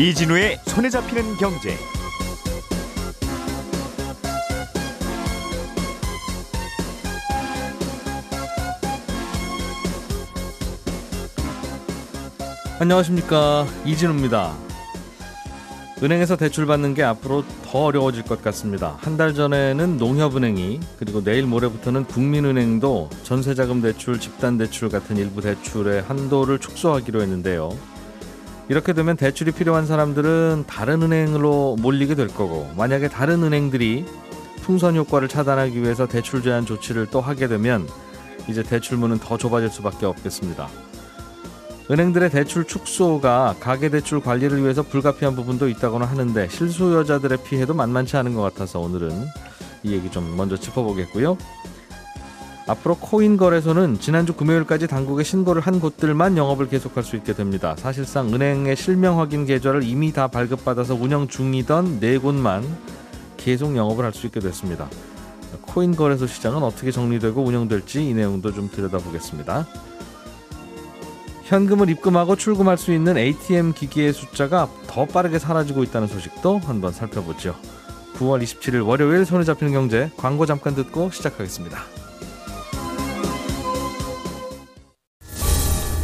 이진우의 손에 잡히는 경제. 안녕하십니까 이진우입니다. 은행에서 대출 받는 게 앞으로 더 어려워질 것 같습니다. 한 달 전에는 농협은행이 그리고 내일 모레부터는 국민은행도 전세자금 대출, 집단 대출 같은 일부 대출의 한도를 축소하기로 했는데요. 이렇게 되면 대출이 필요한 사람들은 다른 은행으로 몰리게 될 거고 만약에 다른 은행들이 풍선 효과를 차단하기 위해서 대출 제한 조치를 또 하게 되면 이제 대출문은 더 좁아질 수밖에 없겠습니다. 은행들의 대출 축소가 가계 대출 관리를 위해서 불가피한 부분도 있다고는 하는데 실수요자들의 피해도 만만치 않은 것 같아서 오늘은 이 얘기 좀 먼저 짚어보겠고요. 앞으로 코인 거래소는 지난주 금요일까지 당국에 신고를 한 곳들만 영업을 계속할 수 있게 됩니다. 사실상 은행의 실명 확인 계좌를 이미 다 발급받아서 운영 중이던 네 곳만 계속 영업을 할 수 있게 됐습니다. 코인 거래소 시장은 어떻게 정리되고 운영될지 이 내용도 좀 들여다보겠습니다. 현금을 입금하고 출금할 수 있는 ATM 기기의 숫자가 더 빠르게 사라지고 있다는 소식도 한번 살펴보죠. 9월 27일 월요일 손에 잡히는 경제 광고 잠깐 듣고 시작하겠습니다.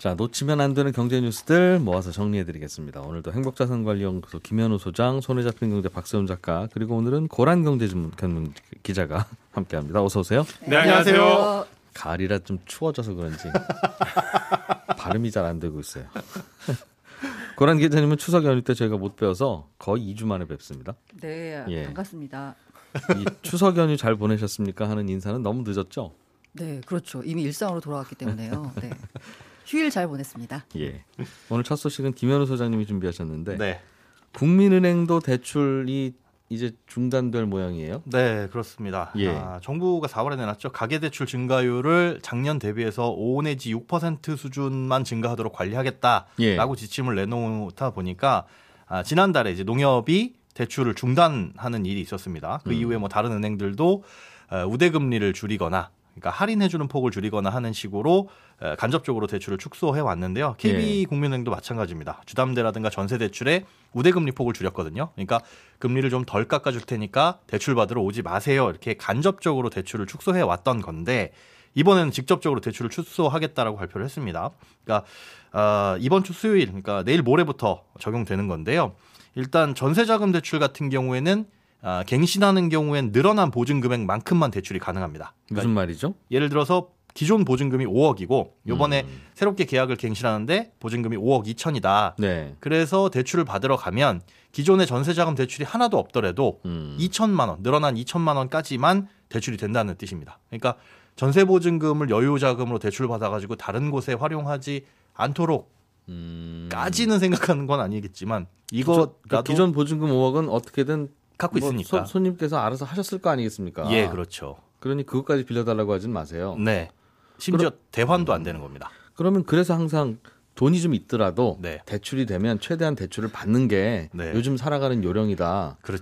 자 놓치면 안 되는 경제 뉴스들 모아서 정리해 드리겠습니다. 오늘도 행복자산관리연구소 김현우 소장, 손에 잡히는 경제 박세훈 작가 그리고 오늘은 고란 경제 전문 기자가 함께 합니다. 어서 오세요. 네 안녕하세요. 가을이라 좀 추워져서 그런지 발음이 잘 안 되고 있어요. 고란 기자님은 추석 연휴 때 저희가 못 배워서 거의 2주 만에 뵙습니다. 네, 예. 반갑습니다. 이 추석 연휴 잘 보내셨습니까 하는 인사는 너무 늦었죠? 네, 그렇죠. 이미 일상으로 돌아왔기 때문에요. 네. 휴일 잘 보냈습니다. 예. 오늘 첫 소식은 김현우 소장님이 준비하셨는데 네. 국민은행도 대출이 이제 중단될 모양이에요. 네, 그렇습니다. 예. 아, 정부가 4월에 내놨죠. 가계대출 증가율을 작년 대비해서 5 내지 6% 수준만 증가하도록 관리하겠다라고 예. 지침을 내놓다 보니까 아, 지난달에 이제 농협이 대출을 중단하는 일이 있었습니다. 그 음. 이후에 뭐 다른 은행들도 어, 우대금리를 줄이거나 그러니까 할인해주는 폭을 줄이거나 하는 식으로 에, 간접적으로 대출을 축소해 왔는데요. KB 예. 국민은행도 마찬가지입니다. 주담대라든가 전세 대출에 우대금리 폭을 줄였거든요. 그러니까 금리를 좀 덜 깎아줄 테니까 대출 받으러 오지 마세요. 이렇게 간접적으로 대출을 축소해 왔던 건데 이번에는 직접적으로 대출을 축소하겠다라고 발표를 했습니다. 그러니까 어, 이번 주 수요일, 그러니까 내일 모레부터 적용되는 건데요. 일단 전세자금 대출 같은 경우에는 아, 갱신하는 경우엔 늘어난 보증 금액만큼만 대출이 가능합니다. 그러니까 무슨 말이죠? 예를 들어서 기존 보증금이 5억이고 요번에 음. 새롭게 계약을 갱신하는데 보증금이 5억 2천이다. 네. 그래서 대출을 받으러 가면 기존의 전세자금 대출이 하나도 없더라도 음. 2천만 원, 늘어난 2천만 원까지만 대출이 된다는 뜻입니다. 그러니까 전세 보증금을 여유 자금으로 대출 받아 가지고 다른 곳에 활용하지 않도록 음. 까지는 생각하는 건 아니겠지만 이거라도 그러니까 기존 보증금 5억은 어떻게든 갖고 뭐 있으니까. 손, 손님께서 알아서 하셨을 거 아니겠습니까? 예, 그렇죠. 그러니 그것까지 빌려달라고 하진 마세요. 네. 심지어 대환도 안 되는 겁니다. 그러면 그래서 항상 돈이 좀 있더라도 네. 대출이 되면 최대한 대출을 받는 게 네. 요즘 살아가는 요령이다. 그렇,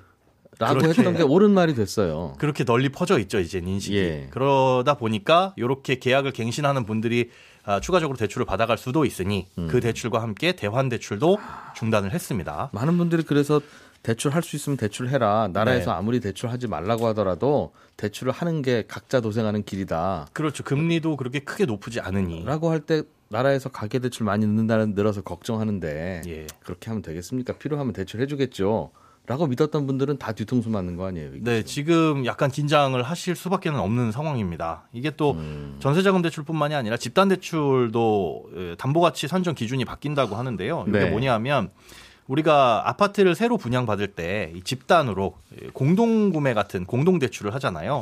라고 그렇게- 했던 게 옳은 말이 됐어요. 그렇게 널리 퍼져 있죠, 이제 인식이. 예. 그러다 보니까 이렇게 계약을 갱신하는 분들이 아, 추가적으로 대출을 받아갈 수도 있으니 음. 그 대출과 함께 대환 대출도 중단을 했습니다. 많은 분들이 그래서 대출 할 수 있으면 대출해라. 나라에서 네. 아무리 대출하지 말라고 하더라도 대출을 하는 게 각자 도생하는 길이다. 그렇죠. 금리도 그렇게 크게 높지 않으니. 라고 할 때 나라에서 가계 대출 많이 넣는다는 늘어서 걱정하는데 예. 그렇게 하면 되겠습니까? 필요하면 대출 해 주겠죠. 라고 믿었던 분들은 다 뒤통수 맞는 거 아니에요? 이게? 네, 지금 약간 긴장을 하실 수밖에 없는 상황입니다. 이게 또 음. 전세자금 대출뿐만이 아니라 집단 대출도 예, 담보가치 산정 기준이 바뀐다고 하는데요. 이게 네. 뭐냐면 우리가 아파트를 새로 분양받을 때이 집단으로 예, 공동 구매 같은 공동 대출을 하잖아요.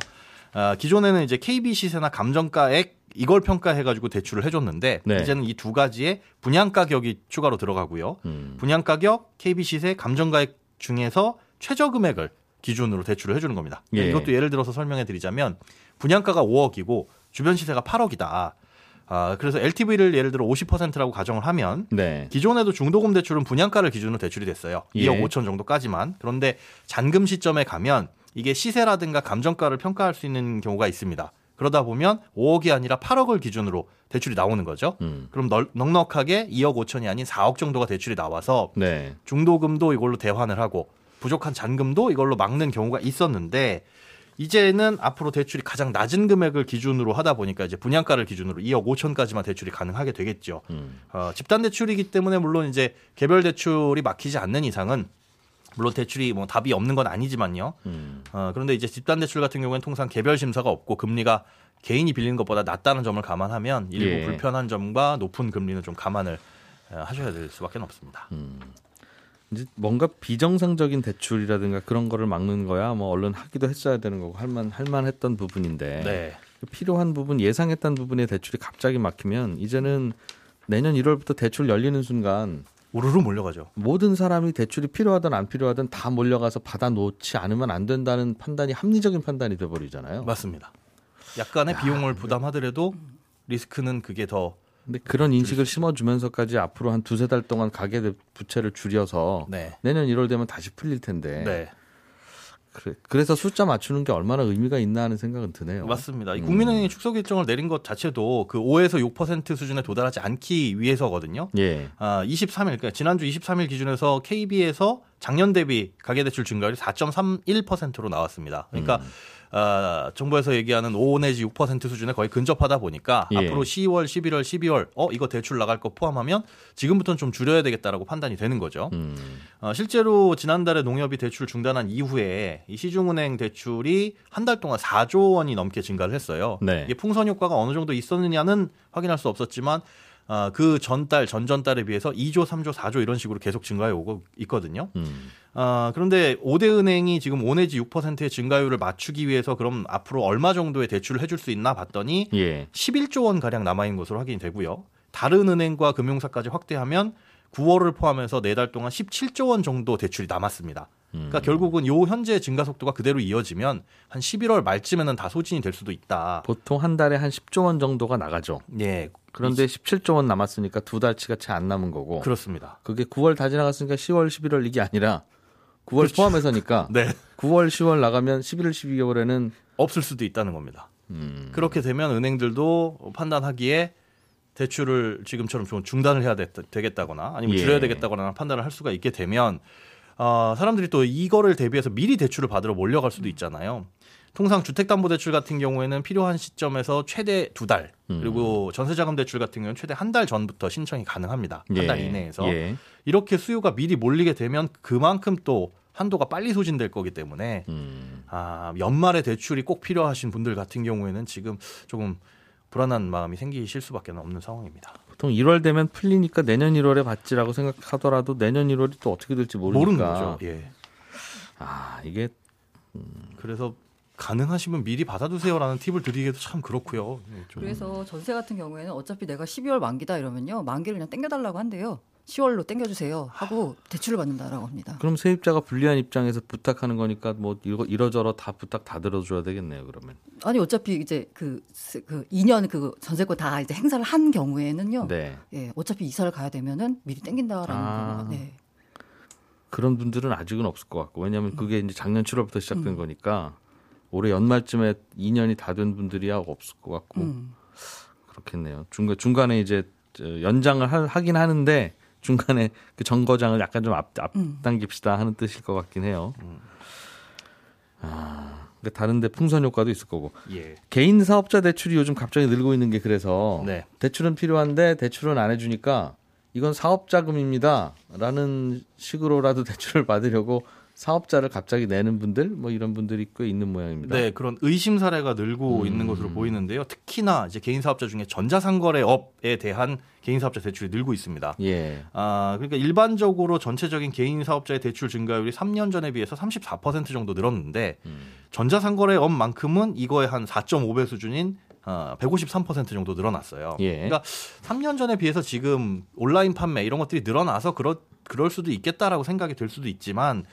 아, 기존에는 이제 KB 시세나 감정가액 이걸 평가해가지고 대출을 해줬는데 네. 이제는 이 두 가지에 분양 가격이 추가로 들어가고요. 음. 분양 가격, KB 시세, 감정가액 중에서 최저 금액을 기준으로 대출을 해주는 겁니다. 예. 이것도 예를 들어서 설명해 드리자면 분양가가 5억이고 주변 시세가 8억이다. 아, 그래서 LTV를 예를 들어 50%라고 가정을 하면 네. 기존에도 중도금 대출은 분양가를 기준으로 대출이 됐어요. 예. 2억 5천 정도까지만. 그런데 잔금 시점에 가면 이게 시세라든가 감정가를 평가할 수 있는 경우가 있습니다. 그러다 보면 5억이 아니라 8억을 기준으로 대출이 나오는 거죠. 음. 그럼 널, 넉넉하게 2억 5천이 아닌 4억 정도가 대출이 나와서 네. 중도금도 이걸로 대환을 하고 부족한 잔금도 이걸로 막는 경우가 있었는데 이제는 앞으로 대출이 가장 낮은 금액을 기준으로 하다 보니까 이제 분양가를 기준으로 2억 5천까지만 대출이 가능하게 되겠죠. 음. 어, 집단 대출이기 때문에 물론 이제 개별 대출이 막히지 않는 이상은 물론 대출이 뭐 답이 없는 건 아니지만요. 음. 어, 그런데 이제 집단 대출 같은 경우에는 통상 개별 심사가 없고 금리가 개인이 빌리는 것보다 낮다는 점을 감안하면 일부 예. 불편한 점과 높은 금리는 좀 감안을 어, 하셔야 될 수밖에 없습니다. 음. 이제 뭔가 비정상적인 대출이라든가 그런 거를 막는 거야 뭐 얼른 하기도 했어야 되는 거고 할만 할만했던 부분인데 네. 필요한 부분 예상했던 부분의 대출이 갑자기 막히면 이제는 내년 1월부터 대출 열리는 순간 우르르 몰려가죠. 모든 사람이 대출이 필요하든 안 필요하든 다 몰려가서 받아 놓지 않으면 안 된다는 판단이 합리적인 판단이 돼 버리잖아요. 맞습니다. 약간의 비용을 부담하더라도 리스크는 그게 더 근데 그런 인식을 심어주면서까지 앞으로 한 두세 달 동안 가계 부채를 줄여서 네. 내년 1월 되면 다시 풀릴 텐데 네. 그래, 그래서 숫자 맞추는 게 얼마나 의미가 있나 하는 생각은 드네요. 맞습니다. 이 음. 국민은행이 축소 일정을 내린 것 자체도 그 5에서 6% 수준에 도달하지 않기 위해서거든요. 예. 아, 23일, 그러니까 지난주 23일 기준에서 KB에서 작년 대비 가계대출 증가율이 4.31%로 나왔습니다. 그러니까 음. 아, 정부에서 얘기하는 5 내지 6% 수준에 거의 근접하다 보니까 예. 앞으로 10월, 11월, 12월 어 이거 대출 나갈 거 포함하면 지금부터는 좀 줄여야 되겠다라고 판단이 되는 거죠. 음. 어, 실제로 지난달에 농협이 대출 중단한 이후에 이 시중은행 대출이 한 달 동안 4조 원이 넘게 증가를 했어요. 네. 이게 풍선 효과가 어느 정도 있었느냐는 확인할 수 없었지만 어, 그 전달 전전달에 비해서 2조, 3조, 4조 이런 식으로 계속 증가해 오고 있거든요. 음. 어, 그런데 5대 은행이 지금 5 내지 6%의 증가율을 맞추기 위해서 그럼 앞으로 얼마 정도의 대출을 해줄 수 있나 봤더니 예. 11조 원 가량 남아 있는 것으로 확인이 되고요. 다른 은행과 금융사까지 확대하면 9월을 포함해서 4달 동안 17조 원 정도 대출이 남았습니다. 그러니까 결국은 요 현재 증가 속도가 그대로 이어지면 한 11월 말쯤에는 다 소진이 될 수도 있다. 보통 한 달에 한 10조 원 정도가 나가죠. 예, 그런데 17조 원 남았으니까 두 달치가 채 안 남은 거고. 그렇습니다. 그게 9월 다 지나갔으니까 10월, 11월 이게 아니라 9월 그렇죠. 포함해서니까 네, 9월, 10월 나가면 11월, 12개월에는 없을 수도 있다는 겁니다. 음, 그렇게 되면 은행들도 판단하기에 대출을 지금처럼 좀 중단을 해야 되, 겠다거나 아니면 예. 줄여야 되겠다거나 판단을 할 수가 있게 되면 어, 사람들이 또 이거를 대비해서 미리 대출을 받으러 몰려갈 수도 있잖아요. 통상 주택담보대출 같은 경우에는 필요한 시점에서 최대 두 달, 음. 그리고 전세자금 대출 같은 경우는 최대 한 달 전부터 신청이 가능합니다. 한달 예. 이내에서. 예. 이렇게 수요가 미리 몰리게 되면 그만큼 또 한도가 빨리 소진될 거기 때문에 음, 아, 연말에 대출이 꼭 필요하신 분들 같은 경우에는 지금 조금 불안한 마음이 생기실 수밖에 없는 상황입니다. 보통 1월 되면 풀리니까 내년 1월에 받지라고 생각하더라도 내년 1월이 또 어떻게 될지 모르니까. 모르는 거죠. 예. 아, 이게 그래서 가능하시면 미리 받아두세요라는 팁을 드리기도 참 그렇고요. 예, 좀. 그래서 전세 같은 경우에는 어차피 내가 12월 만기다 이러면요 만기를 그냥 땡겨달라고 한대요. 10월로 땡겨주세요 하고 대출을 받는다라고 합니다. 그럼 세입자가 불리한 입장에서 부탁하는 거니까 뭐 이러, 이러저러 다 부탁 다 들어줘야 되겠네요. 그러면. 아니 어차피 이제 그, 스- 그 2년 그 전세권 다 이제 행사를 한 경우에는요. 네. 예, 어차피 이사를 가야 되면은 미리 땡긴다라는 아. 거가 네. 그런 분들은 아직은 없을 것 같고 왜냐하면 음. 그게 이제 작년 7월부터 시작된 거니까 올해 연말쯤에 2년이 다 된 분들이야 없을 것 같고 음. 그렇겠네요. 중간 중간에 이제 저 연장을 하, 하긴 하는데 중간에 그 정거장을 약간 좀 앞, 음. 앞당깁시다 하는 뜻일 것 같긴 해요. 음. 아, 근데 다른데 풍선 효과도 있을 거고 예. 개인 사업자 대출이 요즘 갑자기 늘고 있는 게 그래서 네. 대출은 필요한데 대출은 안 해주니까 이건 사업자금입니다라는 식으로라도 대출을 받으려고 사업자를 갑자기 내는 분들 뭐 이런 분들이 꽤 있는 모양입니다. 네, 그런 의심 사례가 늘고 음. 있는 것으로 보이는데요. 특히나 이제 개인 사업자 중에 전자상거래업에 대한 개인 사업자 대출이 늘고 있습니다. 예. 아, 그러니까 일반적으로 전체적인 개인 사업자의 대출 증가율이 3년 전에 비해서 34% 정도 늘었는데 음. 전자상거래업만큼은 이거의 한 4.5배 수준인 어, 153% 정도 늘어났어요. 예. 그러니까 3년 전에 비해서 지금 온라인 판매 이런 것들이 늘어나서 그럴 그럴 수도 있겠다라고 생각이 될 수도 있지만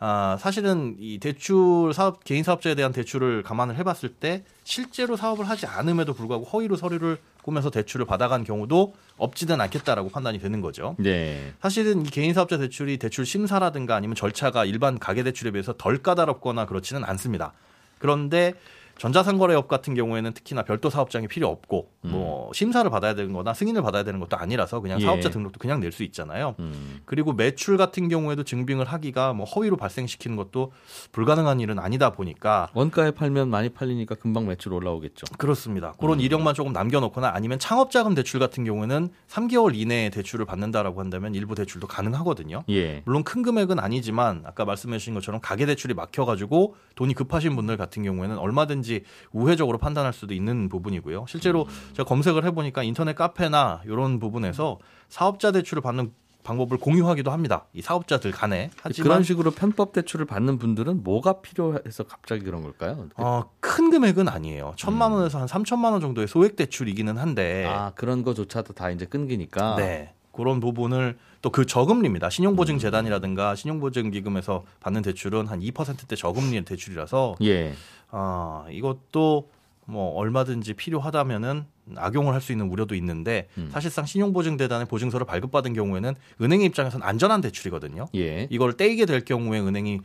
아, 사실은 이 대출 사업 개인 사업자에 대한 대출을 감안을 해봤을 때 실제로 사업을 하지 않음에도 불구하고 허위로 서류를 꾸며서 대출을 받아간 경우도 없지는 않겠다라고 판단이 되는 거죠. 네. 사실은 이 개인 사업자 대출이 대출 심사라든가 아니면 절차가 일반 가계 대출에 비해서 덜 까다롭거나 그렇지는 않습니다. 그런데 전자상거래업 같은 경우에는 특히나 별도 사업장이 필요 없고 뭐 심사를 받아야 되는 거나 승인을 받아야 되는 것도 아니라서 그냥 예. 사업자 등록도 그냥 낼 수 있잖아요. 음. 그리고 매출 같은 경우에도 증빙을 하기가 뭐 허위로 발생시키는 것도 불가능한 일은 아니다 보니까 원가에 팔면 많이 팔리니까 금방 매출 올라오겠죠. 그렇습니다. 그런 이력만 조금 남겨놓거나 아니면 창업자금 대출 같은 경우에는 3개월 이내에 대출을 받는다라고 한다면 일부 대출도 가능하거든요. 예. 물론 큰 금액은 아니지만 아까 말씀해 주신 것처럼 가계 대출이 막혀가지고 돈이 급하신 분들 같은 경우에는 얼마든지 우회적으로 판단할 수도 있는 부분이고요. 실제로 제가 검색을 해보니까 인터넷 카페나 이런 부분에서 사업자 대출을 받는 방법을 공유하기도 합니다. 이 사업자들 간에. 하지만 그런 식으로 편법 대출을 받는 분들은 뭐가 필요해서 갑자기 그런 걸까요? 어, 큰 금액은 아니에요. 천만 원에서 한 삼천만 원 정도의 소액 대출이기는 한데 아 그런 거조차도 다 이제 끊기니까. 네. 그런 부분을 또 그 저금리입니다. 신용보증재단이라든가 신용보증기금에서 받는 대출은 한 2%대 저금리 대출이라서 예. 아, 이것도 뭐 얼마든지 필요하다면은 악용을 할 수 있는 우려도 있는데 음. 사실상 신용보증재단의 보증서를 발급받은 경우에는 은행의 입장에서는 안전한 대출이거든요. 예. 이걸 떼이게 될 경우에 은행이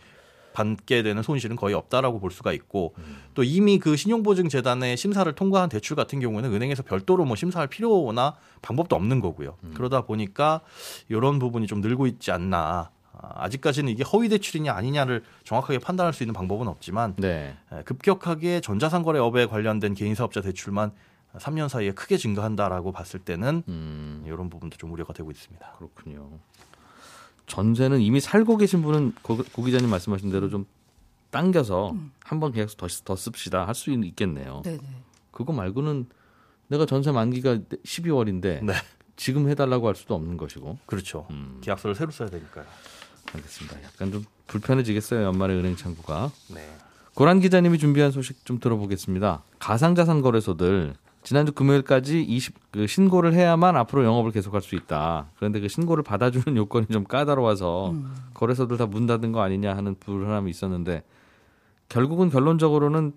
받게 되는 손실은 거의 없다라고 볼 수가 있고 또 이미 그 신용보증재단의 심사를 통과한 대출 같은 경우에는 은행에서 별도로 뭐 심사할 필요나 방법도 없는 거고요. 그러다 보니까 이런 부분이 좀 늘고 있지 않나. 아, 아직까지는 이게 허위 대출이냐 아니냐를 정확하게 판단할 수 있는 방법은 없지만 네. 에, 급격하게 전자상거래업에 관련된 개인사업자 대출만 3년 사이에 크게 증가한다라고 봤을 때는 음, 이런 부분도 좀 우려가 되고 있습니다. 그렇군요. 전세는 이미 살고 계신 분은 고, 고 기자님 말씀하신 대로 좀 당겨서 한번 계약서 더, 더 씁시다 할 수 있겠네요. 네네. 그거 말고는 내가 전세 만기가 12월인데 네. 지금 해달라고 할 수도 없는 것이고. 그렇죠. 음, 계약서를 새로 써야 되니까요. 알겠습니다. 약간 좀 불편해지겠어요. 연말에 은행 창구가. 네. 고란 기자님이 준비한 소식 좀 들어보겠습니다. 가상자산 거래소들 지난주 금요일까지 20, 그 신고를 해야만 앞으로 영업을 계속할 수 있다. 그런데 그 신고를 받아주는 요건이 좀 까다로워서 음. 거래소들 다 문 닫은 거 아니냐 하는 불안함이 있었는데 결국은 결론적으로는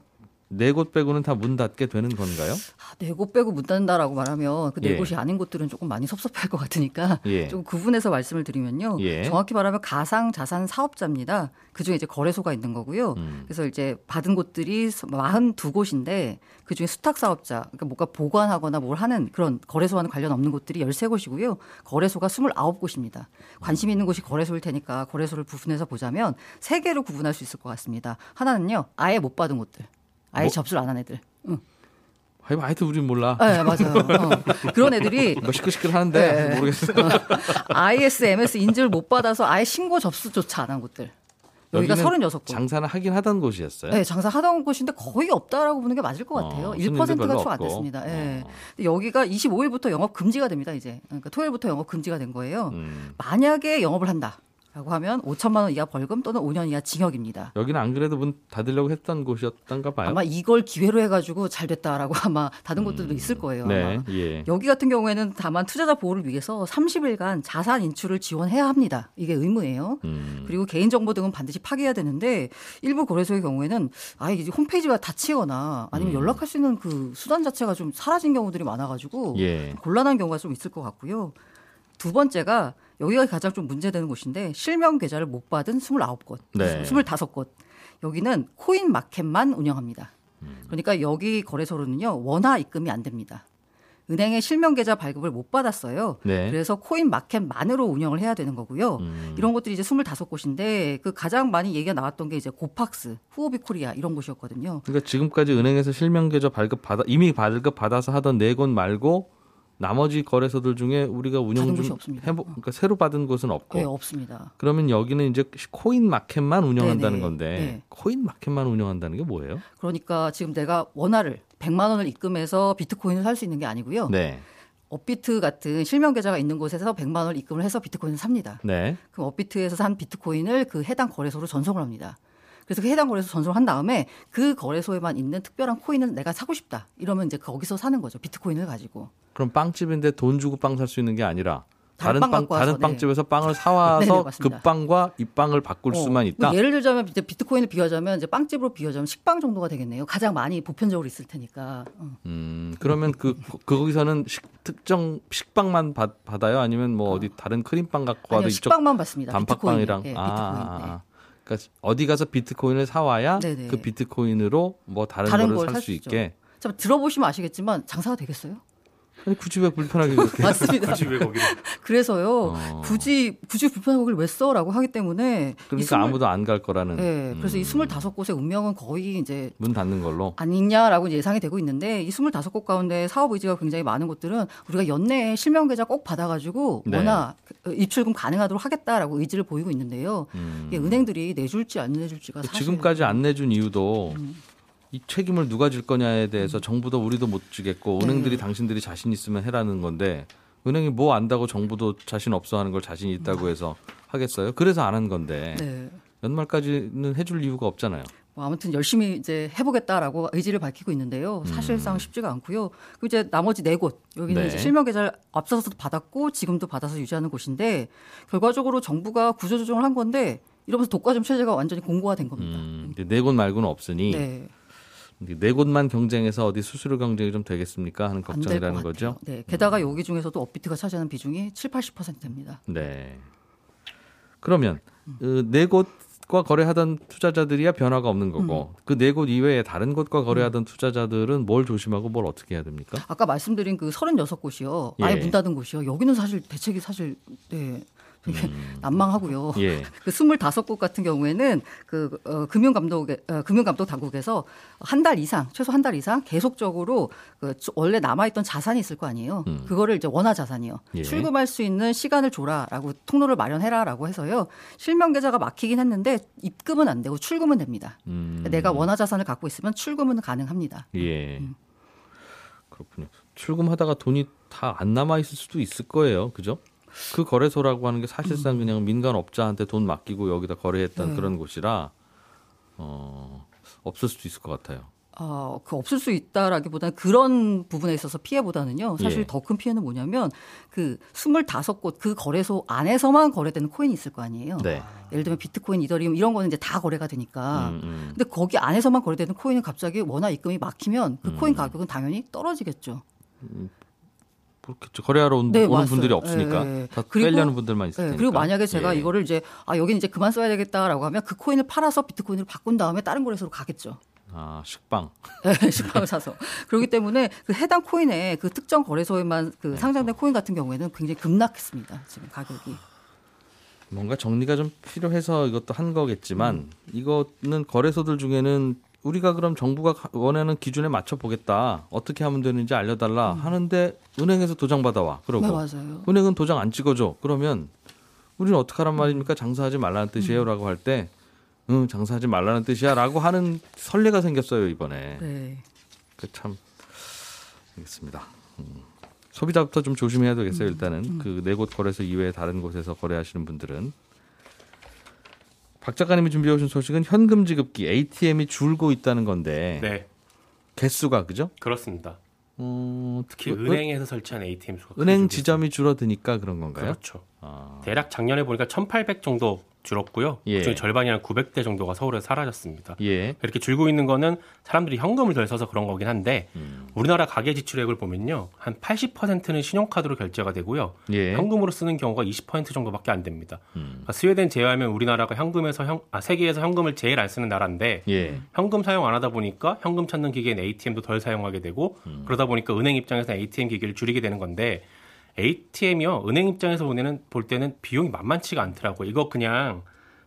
네 곳 빼고는 다 문 닫게 되는 건가요? 아, 네곳 빼고 문 닫는다라고 말하면 그네 예. 곳이 아닌 곳들은 조금 많이 섭섭할 것 같으니까 예. 좀 구분해서 말씀을 드리면요. 예. 정확히 말하면 가상 자산 사업자입니다. 그중에 이제 거래소가 있는 거고요. 음. 그래서 이제 받은 곳들이 42곳인데 그중에 수탁 사업자, 그러니까 뭔가 보관하거나 뭘 하는 그런 거래소와는 관련 없는 곳들이 13곳이고요. 거래소가 29곳입니다. 관심 있는 곳이 거래소일 테니까 거래소를 구분해서 보자면 세 개로 구분할 수 있을 것 같습니다. 하나는요. 아예 못 받은 곳들. 아예 뭐? 접수를 안 한 애들. 응. 하여- 하여튼 우린 몰라. 네, 맞아요. 어. 그런 애들이 뭐 시끌시끌 하는데 네. 모르겠어요. ISMS 인증을 못 받아서 아예 신고 접수조차 안 한 곳들. 여기가 여기는 36곳. 장사는 하긴 하던 곳이었어요. 네, 장사 하던 곳인데 거의 없다라고 보는 게 맞을 것 같아요. 어, 손님도 1%가 별로 채안 없고. 됐습니다. 예. 어. 근데 여기가 25일부터 영업 금지가 됩니다, 이제. 그러니까 토요일부터 영업 금지가 된 거예요. 음. 만약에 영업을 한다 라고 하면 5천만 원 이하 벌금 또는 5년 이하 징역입니다. 여기는 안 그래도 문 닫으려고 했던 곳이었던가 봐요. 아마 이걸 기회로 해가지고 잘 됐다라고 아마 닫은 곳들도 있을 거예요. 네, 예. 여기 같은 경우에는 다만 투자자 보호를 위해서 30일간 자산 인출을 지원해야 합니다. 이게 의무예요. 음. 그리고 개인정보 등은 반드시 파기해야 되는데 일부 거래소의 경우에는 아예 이제 홈페이지가 닫히거나 아니면 음. 연락할 수 있는 그 수단 자체가 좀 사라진 경우들이 많아가지고 예. 곤란한 경우가 좀 있을 것 같고요. 두 번째가 여기가 가장 좀 문제되는 곳인데 실명 계좌를 못 받은 29곳, 네. 25곳. 여기는 코인 마켓만 운영합니다. 음. 그러니까 여기 거래소로는요 원화 입금이 안 됩니다. 은행에 실명 계좌 발급을 못 받았어요. 네. 그래서 코인 마켓만으로 운영을 해야 되는 거고요. 음. 이런 것들이 이제 25곳인데 그 가장 많이 얘기가 나왔던 게 이제 고팍스, 후오비 코리아 이런 곳이었거든요. 그러니까 지금까지 은행에서 실명 계좌 발급 받아 이미 발급 받아서 하던 네 곳 말고 나머지 거래소들 중에 우리가 운영 받은 곳이 중 없습니다. 해보 그러니까 새로 받은 곳은 없고 네, 없습니다. 그러면 여기는 이제 코인 마켓만 운영한다는 네네. 건데 네. 코인 마켓만 운영한다는 게 뭐예요? 그러니까 지금 내가 원화를 100만 원을 입금해서 비트코인을 살 수 있는 게 아니고요. 네. 업비트 같은 실명 계좌가 있는 곳에서 100만 원을 입금을 해서 비트코인을 삽니다. 네. 그럼 업비트에서 산 비트코인을 그 해당 거래소로 전송을 합니다. 그래서 그 해당 거래소 전송을 한 다음에 그 거래소에만 있는 특별한 코인을 내가 사고 싶다. 이러면 이제 거기서 사는 거죠. 비트코인을 가지고. 그럼 빵집인데 돈 주고 빵 살 수 있는 게 아니라 다른 빵 빵 다른 네. 빵집에서 빵을 네, 사와서 맞습니다. 그 빵과 이 빵을 바꿀 어, 수만 있다. 뭐 예를 들자면 이제 비트코인을 비교하자면 이제 빵집으로 비교하자면 식빵 정도가 되겠네요. 가장 많이 보편적으로 있을 테니까. 어. 음, 그러면 그, 그 거기서는 식, 특정 식빵만 받, 받아요? 아니면 뭐 어디 다른 크림빵 갖고 와도 식빵만 받습니다. 단팥빵이랑 비트코인. 예, 아, 비트코인. 아, 네. 아. 그러니까 어디 가서 비트코인을 사와야 네네. 그 비트코인으로 뭐 다른, 다른 거를 걸살살 수. 있게. 참 들어보시면 아시겠지만 장사가 되겠어요? 아니 굳이 왜 불편하게 그렇게 맞습니다. 굳이 왜 거기를 그래서요. 어. 굳이 굳이 불편한 거기를 왜 써라고 하기 때문에 이 그러니까 스물- 아무도 안 갈 거라는 예. 그래서 이 음, 25곳의 운명은 거의 이제 문 닫는 걸로. 아니냐라고 예상이 되고 있는데 이 25곳 가운데 사업 의지가 굉장히 많은 곳들은 우리가 연내에 실명 계좌 꼭 받아가지고 네. 워낙 입출금 가능하도록 하겠다라고 의지를 보이고 있는데요. 음. 이게 은행들이 내줄지 안 내줄지가 사실 지금까지 안 내준 이유도 음. 이 책임을 누가 질 거냐에 대해서 정부도 우리도 못 지겠고 네. 은행들이 당신들이 자신 있으면 해라는 건데 은행이 뭐 안다고 정부도 자신 없어 하는 걸 자신 있다고 해서 하겠어요? 그래서 안 한 건데 네. 연말까지는 해줄 이유가 없잖아요. 뭐 아무튼 열심히 이제 해보겠다라고 의지를 밝히고 있는데요. 사실상 쉽지가 않고요. 그리고 이제 나머지 네 곳 여기는 네. 이제 실명 계좌를 앞서서도 받았고 지금도 받아서 유지하는 곳인데 결과적으로 정부가 구조조정을 한 건데 이러면서 독과점 체제가 완전히 공고화된 겁니다. 음, 네 곳 말고는 없으니 네. 네 곳만 경쟁해서 어디 수수료 경쟁이 좀 되겠습니까 하는 걱정이라는. 거죠. 네. 게다가 여기 중에서도 업비트가 차지하는 비중이 7, 80% 됩니다. 네. 그러면 그네 곳과 거래하던 투자자들이야 변화가 없는 거고 음. 그네 곳 이외에 다른 곳과 거래하던 투자자들은 뭘 조심하고 뭘 어떻게 해야 됩니까? 아까 말씀드린 그 36곳이요. 아예 예. 문 닫은 곳이요. 여기는 사실 대책이 사실 네. 되게 난망하고요. 예. 그 25곳 같은 경우에는 그 어, 금융감독 어, 금융감독 당국에서 한 달 이상 최소 한 달 이상 계속적으로 그 주- 원래 남아 있던 자산이 있을 거 아니에요. 음. 그거를 이제 원화 자산이요. 예. 출금할 수 있는 시간을 줘라라고 통로를 마련해라라고 해서요. 실명 계좌가 막히긴 했는데 입금은 안 되고 출금은 됩니다. 음. 내가 원화 자산을 갖고 있으면 출금은 가능합니다. 예. 음. 그렇군요. 출금하다가 돈이 다 안 남아 있을 수도 있을 거예요. 그죠? 그 거래소라고 하는 게 사실상 그냥 민간 업자한테 돈 맡기고 여기다 거래했던 음. 네. 그런 곳이라 어, 없을 수도 있을 것 같아요. 어, 그 없을 수 있다라기보다는 그런 부분에 있어서 피해보다는요. 사실 예. 더큰 피해는 뭐냐면 그 25곳 그 거래소 안에서만 거래되는 코인이 있을 거 아니에요. 네. 예를 들면 비트코인, 이더리움 이런 거는 이제 다 거래가 되니까. 음, 음. 근데 거기 안에서만 거래되는 코인은 갑자기 원화 입금이 막히면 그 코인 음. 가격은 당연히 떨어지겠죠. 그렇겠죠. 거래하러 온, 네, 오는 맞아요. 분들이 없으니까 예, 예. 다 그리고- 빼려는 분들만 있을 네, 테니까. 그리고 만약에 제가 예. 이거를 이제 아 여기는 이제 그만 써야 되겠다라고 하면 그 코인을 팔아서 비트코인으로 바꾼 다음에 다른 거래소로 가겠죠. 아 식빵. 네, 식빵을 사서. 그렇기 때문에 그 해당 코인의 그 특정 거래소에만 그 네. 상장된 코인 같은 경우에는 굉장히 급락했습니다. 지금 가격이. 뭔가 정리가 좀 필요해서 이것도 한 거겠지만 음. 이거는 거래소들 중에는 우리가 그럼 정부가 가- 원하는 기준에 맞춰 보겠다. 어떻게 하면 되는지 알려달라 하는데 은행에서 도장 받아와. 그러고 네. 은행은 도장 안 찍어줘. 그러면 우리는 어떻게 하란 말입니까? 장사하지 말라는 뜻이에요라고 할 때, 응 장사하지 말라는 뜻이야라고 하는 선례가 생겼어요 이번에. 네. 그 참 알겠습니다. 음. 소비자부터 좀 조심해야 되겠어요. 일단은 그 네 곳 거래소 이외에 다른 곳에서 거래하시는 분들은 박 작가님이 준비해 오신 소식은 현금 지급기 ATM이 줄고 있다는 건데 네, 개수가 그죠? 그렇습니다. 어, 특히 은- 은행에서 설치한 ATM 수가 은행 지점이 줄어드니까 그런 건가요? 그렇죠. 아, 대략 작년에 보니까 1,800 정도 줄었고요. 예. 그중에 절반이 한 900대 정도가 서울에 사라졌습니다. 예. 이렇게 줄고 있는 거는 사람들이 현금을 덜 써서 그런 거긴 한데 음. 우리나라 가계 지출액을 보면요. 한 80%는 신용카드로 결제가 되고요. 예. 현금으로 쓰는 경우가 20% 정도밖에 안 됩니다. 음. 그러니까 스웨덴 제외하면 우리나라가 현금에서 현, 아, 세계에서 현금을 제일 안 쓰는 나라인데 예. 현금 사용 안 하다 보니까 현금 찾는 기계인 ATM도 덜 사용하게 되고 음. 그러다 보니까 은행 입장에서 ATM 기기를 줄이게 되는 건데 ATM이요 은행 입장에서 보내는 볼 때는 비용이 만만치가 않더라고요. 이거 그냥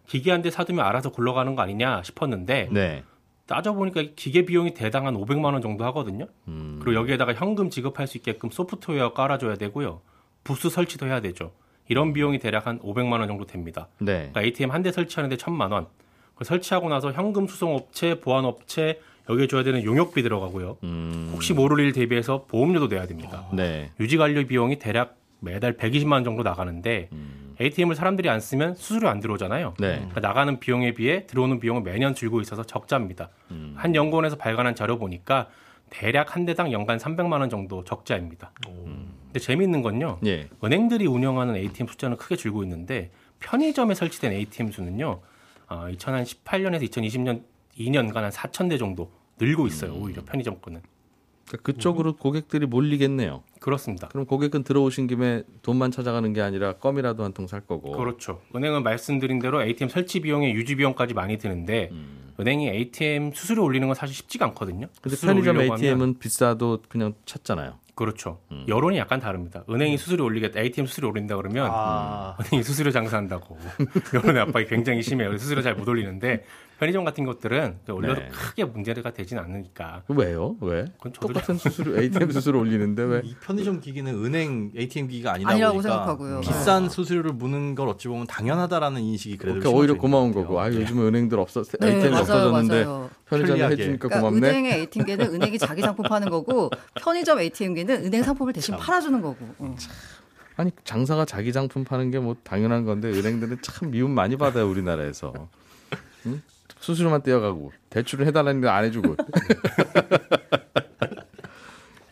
기계 한 대 사두면 알아서 굴러가는 거 아니냐 싶었는데 네. 따져보니까 기계 비용이 대당 한 500만 원 정도 하거든요. 음. 그리고 여기에다가 현금 지급할 수 있게끔 소프트웨어 깔아줘야 되고요. 부스 설치도 해야 되죠. 이런 비용이 대략 한 500만 원 정도 됩니다. 네. 그러니까 ATM 한 대 설치하는데 1000만 원. 그 설치하고 나서 현금 수송 업체, 보안 업체 여기에 줘야 되는 용역비 들어가고요. 음. 혹시 모를 일 대비해서 보험료도 내야 됩니다. 네. 유지 관리 비용이 대략 매달 120만 원 정도 나가는데 음. ATM을 사람들이 안 쓰면 수수료 안 들어오잖아요. 네. 그러니까 나가는 비용에 비해 들어오는 비용은 매년 줄고 있어서 적자입니다. 음. 한 연구원에서 발간한 자료 보니까 대략 한 대당 연간 300만 원 정도 적자입니다. 근데 재미있는 건요. 예. 은행들이 운영하는 ATM 숫자는 크게 줄고 있는데 편의점에 설치된 ATM 수는요. 어, 2018년에서 2020년 2년간 한 4천 대 정도 늘고 있어요. 오히려 편의점 거는. 그러니까 그쪽으로 고객들이 몰리겠네요. 그렇습니다. 그럼 고객은 들어오신 김에 돈만 찾아가는 게 아니라 껌이라도 한 통 살 거고. 그렇죠. 은행은 말씀드린 대로 ATM 설치 비용에 유지 비용까지 많이 드는데 은행이 ATM 수수료 올리는 건 사실 쉽지가 않거든요. 근데 편의점 올리려고 하면 ATM은 비싸도 그냥 찾잖아요. 그렇죠. 여론이 약간 다릅니다. 은행이 수수료 올리겠다, ATM 수수료 올린다 그러면 아, 은행이 수수료 장사한다고 여론의 압박이 굉장히 심해요. 수수료 잘 못 올리는데 편의점 같은 것들은 올려도 네. 크게 문제가 되진 않으니까. 왜요? 왜? 똑같은 수수료 ATM 수수료 올리는데 왜? 이 편의점 기기는 은행 ATM 기기가 아니다 아니라고 보니까 생각하고요. 비싼 수수료를 무는 걸 어찌 보면 당연하다라는 인식이 그래도 그러니까 오히려 고마운 거고. 아 같아요. 요즘에 은행들 없어 네, ATM이 맞아요, 없어졌는데 맞아요. 편의점이 편리하게. 해주니까 그러니까 고맙네. 은행의 ATM기는 은행이 자기 상품 파는 거고 편의점 ATM기는 은행 상품을 대신 팔아주는 거고. 어. 아니 장사가 자기 상품 파는 게 뭐 당연한 건데 은행들은 참 미움 많이 받아요 우리나라에서. 응? 수수료만 떼어가고 대출을 해달라는데 안 해주고.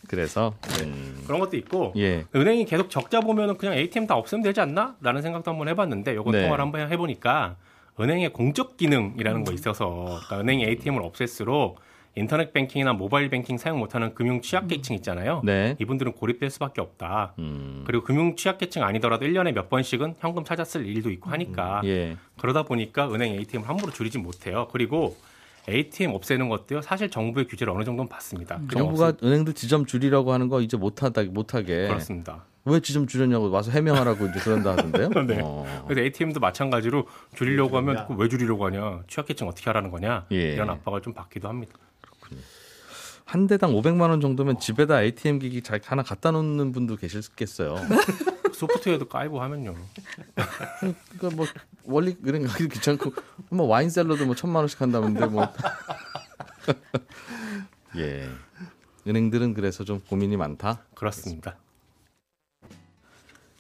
그래서 음, 그런 것도 있고 예 은행이 계속 적자 보면은 그냥 ATM 다 없애면 되지 않나? 라는 생각도 한번 해봤는데 요건 네. 통화를 한번 해보니까 은행의 공적 기능이라는 거 있어서 그러니까 은행이 ATM을 없앨수록 인터넷 뱅킹이나 모바일 뱅킹 사용 못하는 금융 취약계층 있잖아요. 네. 이분들은 고립될 수밖에 없다. 음, 그리고 금융 취약계층 아니더라도 1년에 몇 번씩은 현금 찾았을 일도 있고 하니까 예 그러다 보니까 은행 ATM을 함부로 줄이지 못해요. 그리고 ATM 없애는 것도요. 사실 정부의 규제를 어느 정도는 받습니다. 그냥 정부가 없애- 은행들 지점 줄이라고 하는 거 이제 못하다 못하게 그렇습니다. 왜 지점 줄였냐고 와서 해명하라고 이제 그런다 하던데요. 네. 어. 그래서 ATM도 마찬가지로 줄이려고 하면 왜 줄이려고 하냐, 취약계층 어떻게 하라는 거냐 예. 이런 압박을 좀 받기도 합니다. 한 대당 500만 원 정도면 집에다 ATM 기기 잘 하나 갖다 놓는 분도 계실겠어요. 소프트웨어도 깔고 하면요. 그러니까 뭐 원리 은행 가기 귀찮고 뭐 와인 셀러도 뭐 천만 원씩 한다는데 뭐 예. 은행들은 그래서 좀 고민이 많다. 그렇습니다.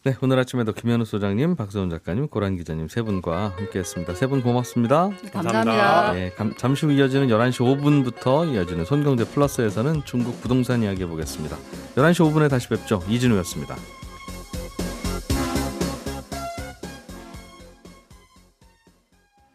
네, 오늘 아침에도 김현우 소장님, 박세훈 작가님, 고란 기자님 세 분과 함께했습니다. 세 분 고맙습니다. 감사합니다. 예, 감- 잠시 후 이어지는 11시 5분부터 이어지는 손경제 플러스에서는 중국 부동산 이야기 해보겠습니다. 11시 5분에 다시 뵙죠. 이진우였습니다.